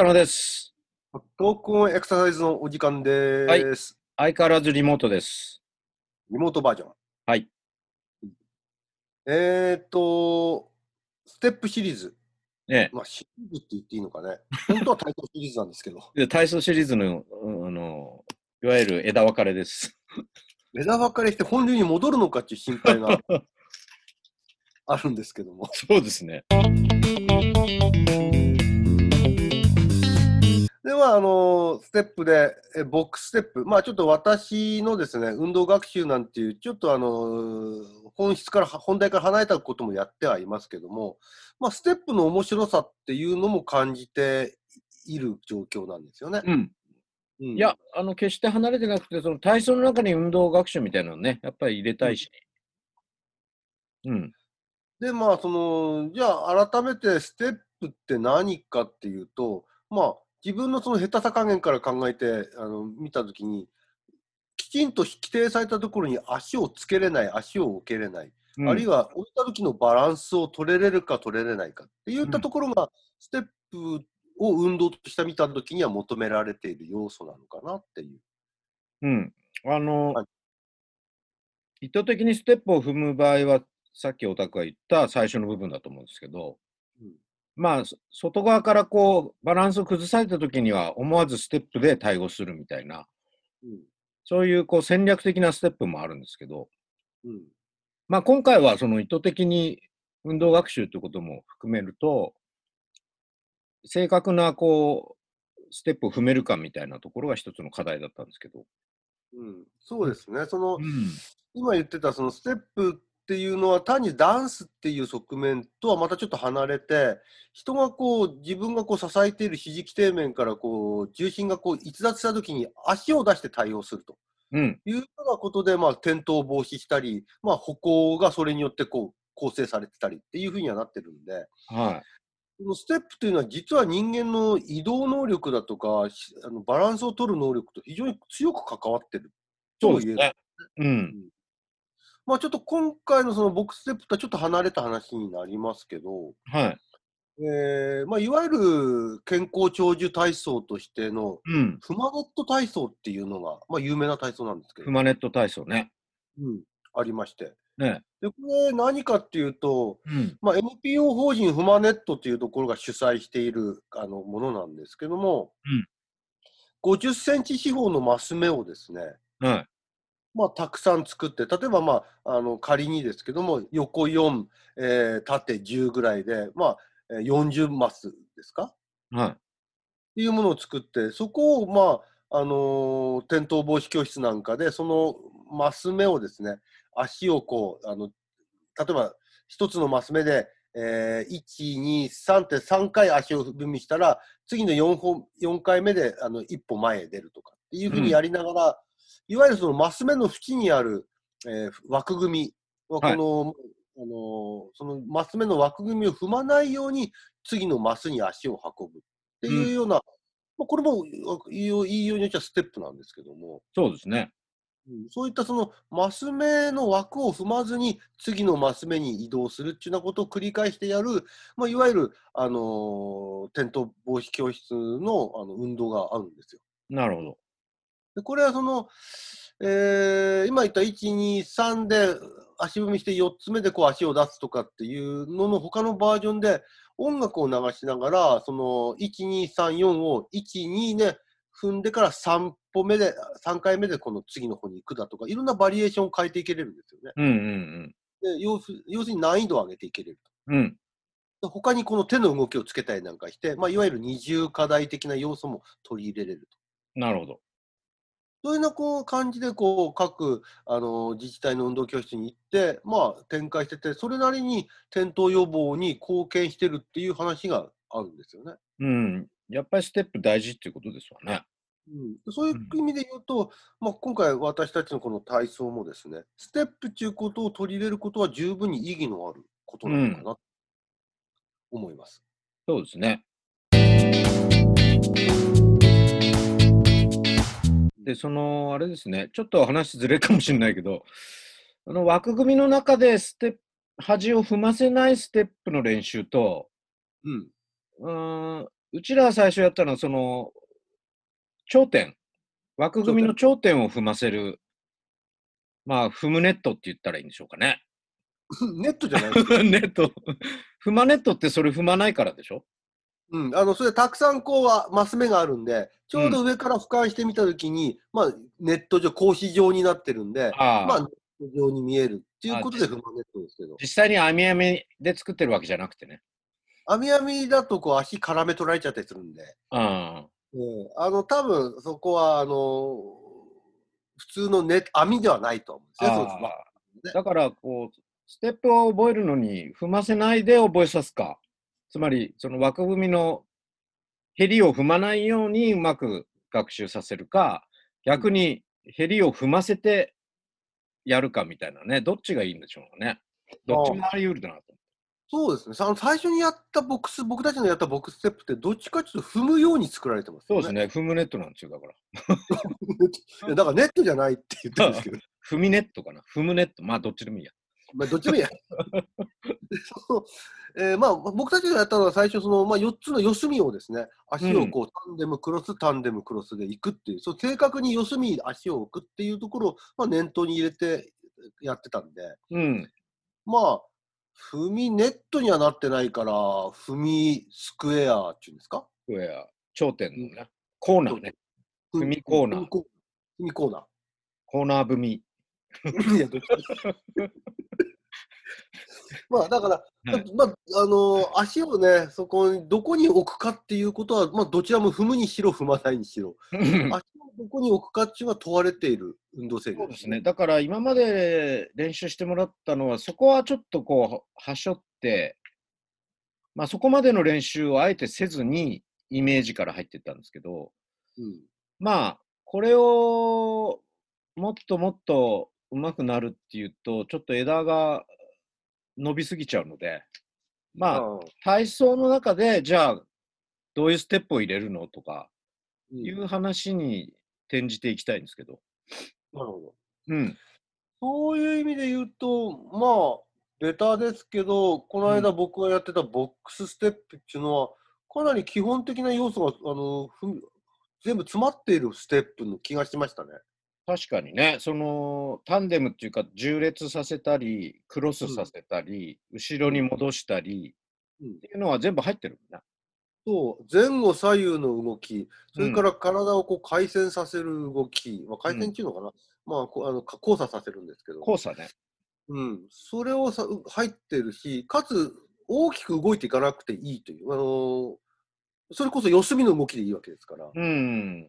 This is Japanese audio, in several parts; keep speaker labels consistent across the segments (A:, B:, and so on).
A: 浅野です。
B: トークンエクササイズのお時間です。
A: 相変わらずリモートです。
B: リモートバージョン。
A: はい。
B: えーっと、ステップシリーズ。
A: ね
B: まあ、シリーズって言っていいのかね。本当はタイトルシリーズなんですけど、
A: で体操シリーズの、うんあの、いわゆる枝分かれです。
B: 枝分かれして本流に戻るのかっていう心配が あるんですけども。
A: そうですね。
B: では、あの、ステップで、えボックスステップ。まあ、ちょっと私のですね、運動学習なんていう、ちょっとあの、本質から、本題から離れたこともやってはいますけども、まあ、ステップの面白さっていうのも感じている状況なんですよね。
A: うん。
B: うん
A: いや、あの、決して離れてなくて、その体操の中に運動学習みたいなのね、やっぱり入れたいし。うん。
B: で、まあ、その、じゃあ、改めてステップって何かっていうと、まあ、自分のその下手さ加減から考えて、あの、見たときに、きちんと規定されたところに足をつけれない、足を置けれない、
A: うん
B: あるいは置いた時のバランスを取れれるか取れれないかっていったところが、ステップを運動として見た時には求められている要素なのかなっていう。
A: うん。あの、
B: はい
A: 意図的にステップを踏む場合は、さっきオタクが言った最初の部分だと思うんですけど、
B: うん
A: まあ、そ外側からこう、バランスを崩された時には、思わずステップで対応するみたいな、
B: うん
A: そういうこう戦略的なステップもあるんですけど、
B: うん
A: まあ、今回はその意図的に運動学習ということも含めると、正確なこう、ステップを踏めるかみたいなところが一つの課題だったんですけど。
B: うん、そうですね。その、
A: うん。
B: 今言ってたそのステップっていうのは単にダンスっていう側面とはまたちょっと離れて人がこう自分がこう支えている肘基底面からこう重心がこう逸脱した時に足を出して対応すると
A: うん。
B: いうようなことでまあ転倒を防止したり、まあ、歩行がそれによってこう構成されてたりっていうふうにはなってるんで
A: はい。
B: このステップというのは実は人間の移動能力だとかしあのバランスを取る能力と非常に強く関わってるとも言える。
A: ね。うん。
B: まあちょっと今回のそのボックスステップとはちょっと離れた話になりますけど、
A: はい。
B: えーまあ、いわゆる健康長寿体操としての
A: うん。
B: フマネット体操っていうのが、まあ、有名な体操なんですけど、
A: フマネット体操ね。
B: うん、ありまして。
A: ね。
B: で、これ何かっていうと、
A: うん。
B: まあ、NPO 法人フマネットっていうところが主催しているあのものなんですけども、
A: うん
B: 50センチ四方のマス目をですね、
A: はい。
B: まあ、たくさん作って、例えば、まあ、あの仮にですけども、横4、えー縦10ぐらいで、まあ、えー40マスですか？
A: はい。
B: っていうものを作って、そこを、まああのー転倒防止教室なんかで、そのマス目をですね、足をこう、あの例えば一つのマス目で、えー1、2、3って3回足を踏みしたら、次の4本 ,4 回目であの一歩前へ出るとかっていうふうにやりながら、いわゆるそのマス目の縁にある、えー枠組みはこの、あのーそのマス目の枠組みを踏まないように次のマスに足を運ぶっていうような、まあ、これも言いよう言いようによっちゃステップなんですけども、
A: そうですね。
B: うんそういったそのマス目の枠を踏まずに次のマス目に移動するっていうようなことを繰り返してやる、まあ、いわゆる、あのー転倒防止教室のあの運動があるんですよ。
A: なるほど。
B: でこれはその、えー今言った1、2、3で足踏みして4つ目でこう足を出すとかっていうのの他のバージョンで音楽を流しながら、その1、2、3、4を1、2で踏んでから3歩目で、3回目でこの次の方に行くだとか、いろんなバリエーションを変えていけれるんですよね。
A: うんうん
B: で要す要するに難易度を上げていけれる
A: うん。
B: 他にこの手の動きをつけたりなんかして、まあ、いわゆる二重課題的な要素も取り入れれると。
A: なるほど。
B: そういうようなこう感じでこう各あの自治体の運動教室に行って、まあ、展開してて、それなりに転倒予防に貢献してるっていう話があるんですよね。
A: うん。やっぱりステップ大事っていうことですわね。
B: うん、そういう意味で言うと、まあ、今回私たちのこの体操もですね、ステップっていうことを取り入れることは十分に意義のあることなのかなと思います。
A: そうですね。で、その、あれですね、ちょっと話ずれるかもしれないけど、あの枠組みの中でステップ、端を踏ませないステップの練習と、
B: うん。
A: うーんうちらは最初やったのは、その、頂点、枠組みの頂点を踏ませる、まあ、踏むネットって言ったらいいんでしょうかね。
B: ネットじゃない。
A: ネット。踏まネットってそれ踏まないからでしょ？
B: うん、あのそれたくさんこうはマス目があるんで、ちょうど上から俯瞰してみたときに、まあ、ネット上、格子状になってるんで、
A: ああ、
B: まあ、ネット状に見えるっていうことで、フマネットですけど、
A: 実際に網網で作ってるわけじゃなくてね。
B: 網網だとこう足絡め取られちゃったりするんで、
A: あ
B: うん、あの多分そこはあの普通のネ網ではないと思うんですね。そうです。まあ。
A: あ。だから、こう、ステップを覚えるのに踏ませないで覚えさすか。つまり、その枠組みのヘリを踏まないようにうまく学習させるか、逆にヘリを踏ませてやるかみたいなね、どっちがいいんでしょうかね。どっちもあり得るなと。
B: そうですね。さ最初にやったボックス、僕たちのやったボックスステップって、どっちかというと踏むように作られてますよね。
A: そうですね、踏むネットなんですよ、だから。
B: だからネットじゃないって言ってるんですけど、
A: 踏みネットかな。踏むネット。まあ、どっちでもいいや。
B: まあどっちもいいや。そのえーまあ、僕たちがやったのは最初その、まあ、4つの四隅をですね、足をこう、タンデム、クロス、タンデム、クロスで行くっていう、そう正確に四隅に足を置くっていうところを、まあ、念頭に入れてやってたんで、
A: うん。
B: まあ、踏みネットにはなってないから、踏みスクエアっていうんですか？
A: これは頂点のね、コーナーね。踏みコーナー。
B: 踏みコーナ
A: コーナー。踏み。
B: ー。いやどっちまあだから、
A: はい
B: まああのー足をね、そこにどこに置くかっていうことは、まあ、どちらも踏むにしろ、踏まないにしろ、足をどこに置くかっていうのは問われている運動制限
A: ですね。。だから今まで練習してもらったのは、そこはちょっとこう、はしょって、まあそこまでの練習をあえてせずに、イメージから入っていったんですけど、
B: うん
A: まあ、これをもっともっと上手くなるっていうと、ちょっと枝が伸びすぎちゃうので、まあ、
B: あ
A: 体操の中で、じゃあ、どういうステップを入れるのとか
B: うん
A: いう話に転じていきたいんですけど。
B: なるほど。
A: うん。
B: そういう意味で言うと、まあ、ベタですけど、この間僕がやってたボックスステップっていうのは、かなり基本的な要素があの全部詰まっているステップの気がしましたね。
A: 確かにね、そのタンデムっていうか、縦列させたり、クロスさせたり、後ろに戻したり、
B: うん。
A: っていうのは全部入ってるんだ。
B: そう前後左右の動き、それから体をこう回旋させる動き、まあ、回転っていうのかな、まあ、こうあのか交差させるんですけど、
A: 交差ね。
B: うん、それをさう入ってるし、かつ大きく動いていかなくていいという、あのーそれこそ四隅の動きでいいわけですから、
A: うん。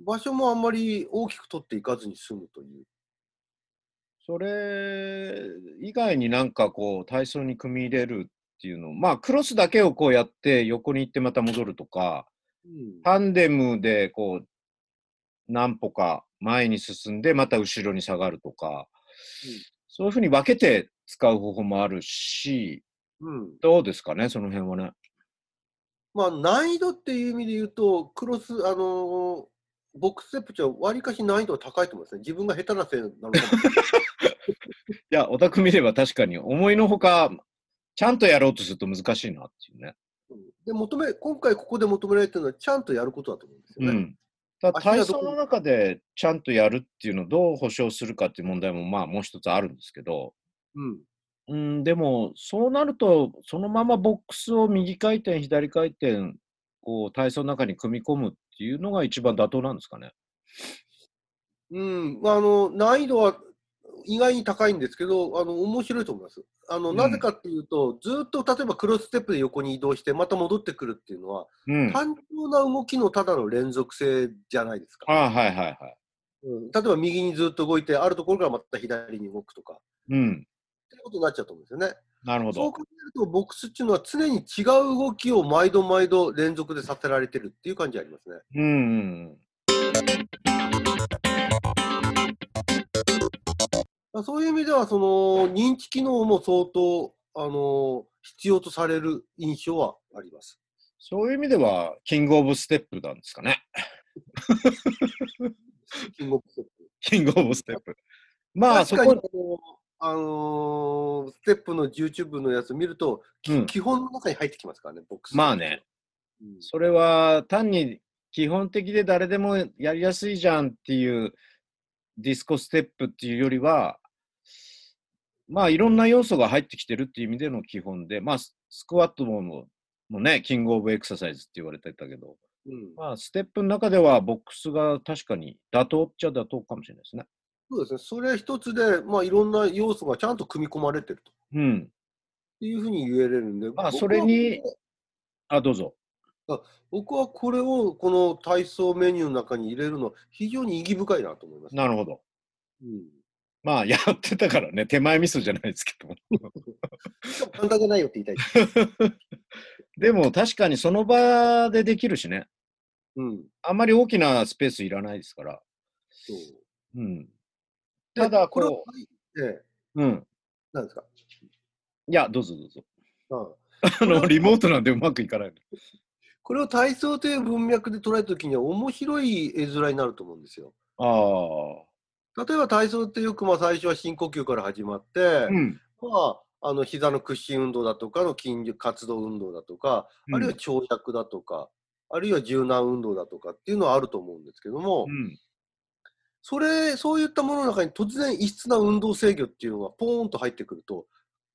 B: 場所もあんまり大きく取っていかずに済むという。
A: それ以外になんかこう、体操に組み入れるっていうの、まあ、クロスだけをこうやって横に行ってまた戻るとか、
B: うん
A: タンデムでこう、何歩か前に進んで、また後ろに下がるとか、そういうふうに分けて使う方法もあるし、
B: うん
A: どうですかね、その辺はね。
B: まあ、難易度っていう意味で言うと、クロス、あのーボックスステップってわりかし難易度は高いと思うんですね。自分が下手なせいなのかもい。
A: いや、オタク見れば確かに思いのほか、ちゃんとやろうとすると難しいなっていうね。
B: うんで求め今回ここで求められてるのは、ちゃんとやることだと思うんですよね。
A: うん。ただ体操の中でちゃんとやるっていうのをどう保証するかっていう問題もまあもう一つあるんですけど、
B: うん
A: うん、でもそうなると、そのままボックスを右回転、左回転、こう体操の中に組み込むっていうのが一番妥当なんですかね。
B: うん、あの難易度は意外に高いんですけど、あの面白いと思います。あの
A: うん
B: なぜかっていうと、ずっと例えばクロスステップで横に移動して、また戻ってくるっていうのは、
A: うん。
B: 単純な動きのただの連続性じゃないですか。
A: はいはいはい。
B: うん、例えば右にずっと動いて、あるところからまた左に動くとか、
A: うん。
B: ことになっちゃうと思うんですよね。
A: なるほど。
B: そう考えると、ボックスっていうのは常に違う動きを毎度毎度連続でさせられてるっていう感じありますね。
A: うんうん
B: まあそういう意味では、その認知機能も相当、あの必要とされる印象はあります。
A: そういう意味では、キングオブステップなんですかね。
B: キングオブステップ
A: キングオブステップ。まあ、そこ、
B: あの、ーステップの YouTube のやつ見ると、き
A: うん
B: 基本の中に入ってきますからね、ボックス。
A: まあね。
B: うん
A: それは単に基本的で誰でもやりやすいじゃんっていうディスコステップっていうよりは、まあいろんな要素が入ってきてるっていう意味での基本で、まあススクワットもももね、 king of exercise って言われてたけど、
B: うん
A: まあステップの中ではボックスが確かに妥当っちゃ妥当かもしれないですね。
B: そうですね。それ一つで、まあ、いろんな要素がちゃんと組み込まれてると
A: うん。
B: いうふうに言えれるんで、
A: まあそれにあ、どうぞ。
B: 僕はこれをこの体操メニューの中に入れるのは非常に意義深いなと思います。
A: なるほど。
B: うん
A: まあやってたからね、手前味噌じゃないですけど。
B: 簡単じゃないよって言いたい。
A: でも確かにその場でできるしね。
B: うん。
A: あんまり大きなスペースいらないですから。
B: そう。
A: うん。
B: で
A: ただ
B: これは
A: こ、
B: ええ、
A: うん。
B: なんですか？
A: いや、どうぞどうぞ。
B: うん
A: あの、リモートなんでうまくいかないの。
B: これを体操という文脈で捉えたときには面白い絵面になると思うんですよ。
A: あ
B: 例えば体操ってよくまあ最初は深呼吸から始まって、
A: あ。うん。
B: まあ、あの膝の屈伸運動だとかの筋力活動運動だとか、あるいは跳躍だとか、あるいは柔軟運動だとかっていうのはあると思うんですけども、
A: うん。
B: それ、そういったものの中に突然異質な運動制御っていうのがポーンと入ってくると、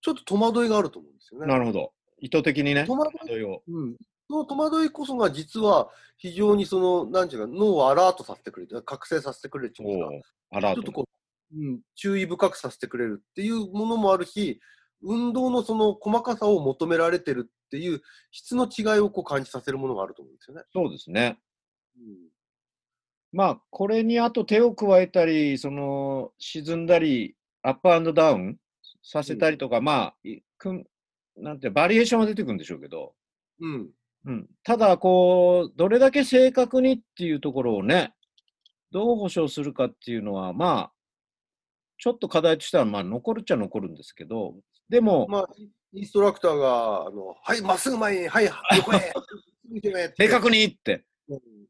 B: ちょっと戸惑いがあると思うんですよね。
A: なるほど。意図的にね。
B: 戸惑い
A: を
B: うん、その戸惑いこそが実は非常にその、なんていうか、脳をアラートさせてくれる、覚醒させてくれるっていうか
A: アラート。
B: ちょっとこう、うん、注意深くさせてくれるっていうものもあるし、運動のその細かさを求められてるっていう質の違いをこう感じさせるものがあると思うんですよね。
A: そうですね。
B: うん
A: まあ、これにあと手を加えたり、その、沈んだり、アップアンドダウンさせたりとか、まあ、いくん、なんて、バリエーションは出てくるんでしょうけど、
B: うん。
A: うん。ただ、こう、どれだけ正確にっていうところをね、どう保証するかっていうのは、まあ、ちょっと課題としては、まあ、残るっちゃ残るんですけど、でも、
B: まあ、インストラクターが、あのはい、まっすぐ前に、はい、横へ、
A: 正確にって、
B: うん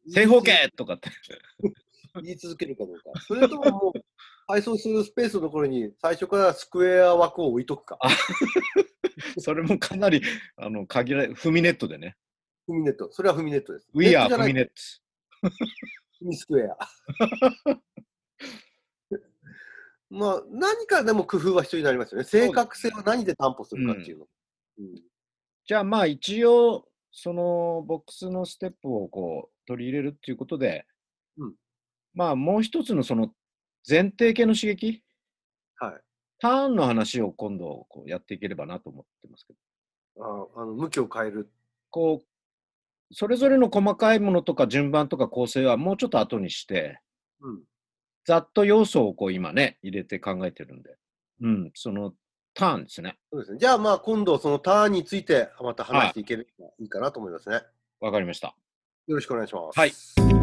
A: 正方形とかって。
B: 言い続けるかどうか。それとももう、配送するスペースのところに最初からスクエア枠を置いとくか。
A: それもかなり、あの、限られ、フミネットでね。
B: フミネット。それはフミネットです。
A: We are
B: トじゃない
A: フミネット。
B: フミスクエア。まあ、何かでも工夫は必要になりますよね。正確性を何で担保するかっていうの。うん
A: じゃあまあ一応、そのボックスのステップをこう取り入れるっていうことで、
B: うん
A: まあもう一つのその前提系の刺激、
B: はい。
A: ターンの話を今度こうやっていければなと思ってますけど、
B: ああの向きを変える。
A: こう、それぞれの細かいものとか順番とか構成はもうちょっと後にして、
B: うん。
A: ざっと要素をこう今ね、入れて考えてるんで、うん、そのターンですね。
B: そうですね。じゃあまあ今度そのターンについてまた話していければいいかなと思いますね。
A: わかりました。
B: よろしくお願いします。
A: はい。